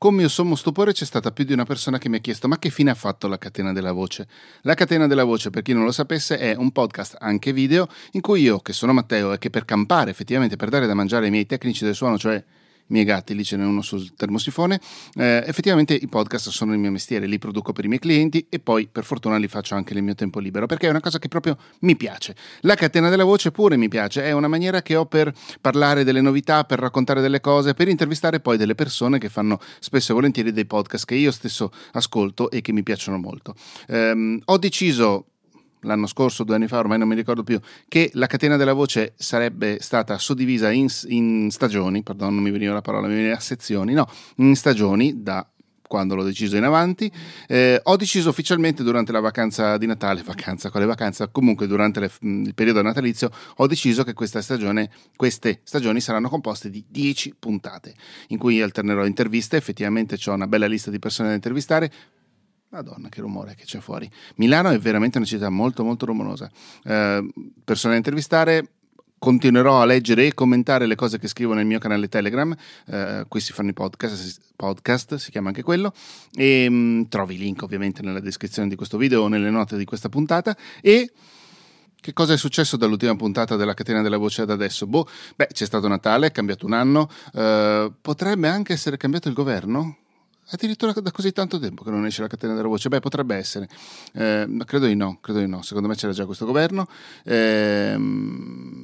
Con mio sommo stupore c'è stata più di una persona che mi ha chiesto ma che fine ha fatto la catena della voce? La catena della voce, per chi non lo sapesse, è un podcast anche video in cui io, che sono Matteo e che per campare effettivamente, per dare da mangiare ai miei tecnici del suono, cioè miei gatti, lì ce n'è uno sul termosifone. Eh, effettivamente i podcast sono il mio mestiere, li produco per i miei clienti e poi per fortuna li faccio anche nel mio tempo libero perché è una cosa che proprio mi piace. La catena della voce pure mi piace, è una maniera che ho per parlare delle novità, per raccontare delle cose, per intervistare poi delle persone che fanno spesso e volentieri dei podcast che io stesso ascolto e che mi piacciono molto. Eh, ho deciso l'anno scorso, due anni fa, ormai non mi ricordo più, che la catena della voce sarebbe stata suddivisa in, in stagioni, pardon, non mi veniva la parola, mi veniva a sezioni, no, in stagioni da quando l'ho deciso in avanti. Eh, ho deciso ufficialmente durante la vacanza di Natale, vacanza, quale vacanza? Comunque durante le, il periodo natalizio ho deciso che questa stagione, queste stagioni saranno composte di 10 puntate, in cui alternerò interviste, effettivamente ho una bella lista di persone da intervistare, Madonna, che rumore che c'è fuori. Milano è veramente una città molto, molto rumorosa. Eh, persone da intervistare, continuerò a leggere e commentare le cose che scrivo nel mio canale Telegram. Eh, qui si fanno i podcast, podcast, si chiama anche quello. E mh, mm, trovi i link ovviamente nella descrizione di questo video o nelle note di questa puntata. E. Che cosa è successo dall'ultima puntata della catena della voce ad adesso? Boh, beh, c'è stato Natale, è cambiato un anno, eh, potrebbe anche essere cambiato il governo? Addirittura da così tanto tempo che non esce la catena della voce. Beh, potrebbe essere, eh, credo di no, credo di no. Secondo me c'era già questo governo. Eh,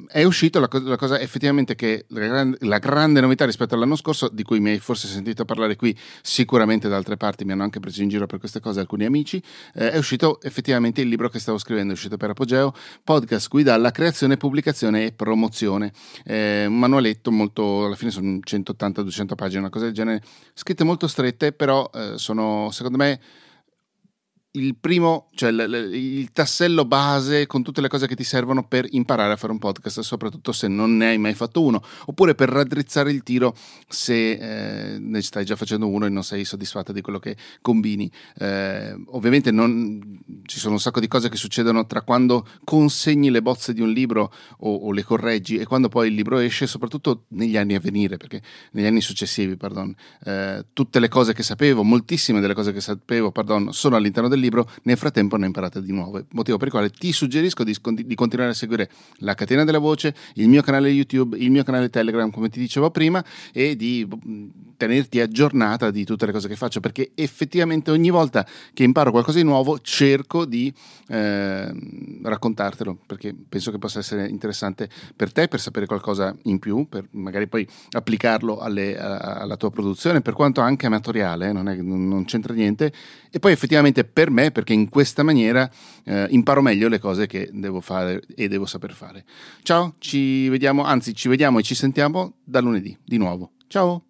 è uscito la, la, cosa effettivamente che la grande, la grande, novità rispetto all'anno scorso, di cui mi hai forse sentito parlare qui, sicuramente da altre parti mi hanno anche preso in giro per queste cose alcuni amici, eh, è uscito effettivamente il libro che stavo scrivendo, è uscito per Apogeo, podcast guida alla creazione, pubblicazione e promozione. Eh, un manualetto molto, alla fine sono 180-200 pagine, una cosa del genere, scritte molto strette però eh, sono secondo me il primo, cioè il, il, tassello base con tutte le cose che ti servono per imparare a fare un podcast, soprattutto se non ne hai mai fatto uno, oppure per raddrizzare il tiro se eh, ne stai già facendo uno e non sei soddisfatta di quello che combini. Eh, ovviamente non, ci sono un sacco di cose che succedono tra quando consegni le bozze di un libro o, o, le correggi e quando poi il libro esce, soprattutto negli anni a venire, perché negli anni successivi, pardon, eh, tutte le cose che sapevo, moltissime delle cose che sapevo, pardon, sono all'interno del libro nel frattempo ne imparate di nuove, motivo per il quale ti suggerisco di, di, continuare a seguire la catena della voce, il mio canale YouTube, il mio canale Telegram, come ti dicevo prima, e di tenerti aggiornata di tutte le cose che faccio, perché effettivamente ogni volta che imparo qualcosa di nuovo cerco di eh, raccontartelo, perché penso che possa essere interessante per te, per sapere qualcosa in più, per magari poi applicarlo alle, alla tua produzione, per quanto anche amatoriale, non, è, non c'entra niente, e poi effettivamente per me, perché in questa maniera eh, imparo meglio le cose che devo fare e devo saper fare. Ciao, ci vediamo, anzi ci vediamo e ci sentiamo da lunedì di nuovo. Ciao!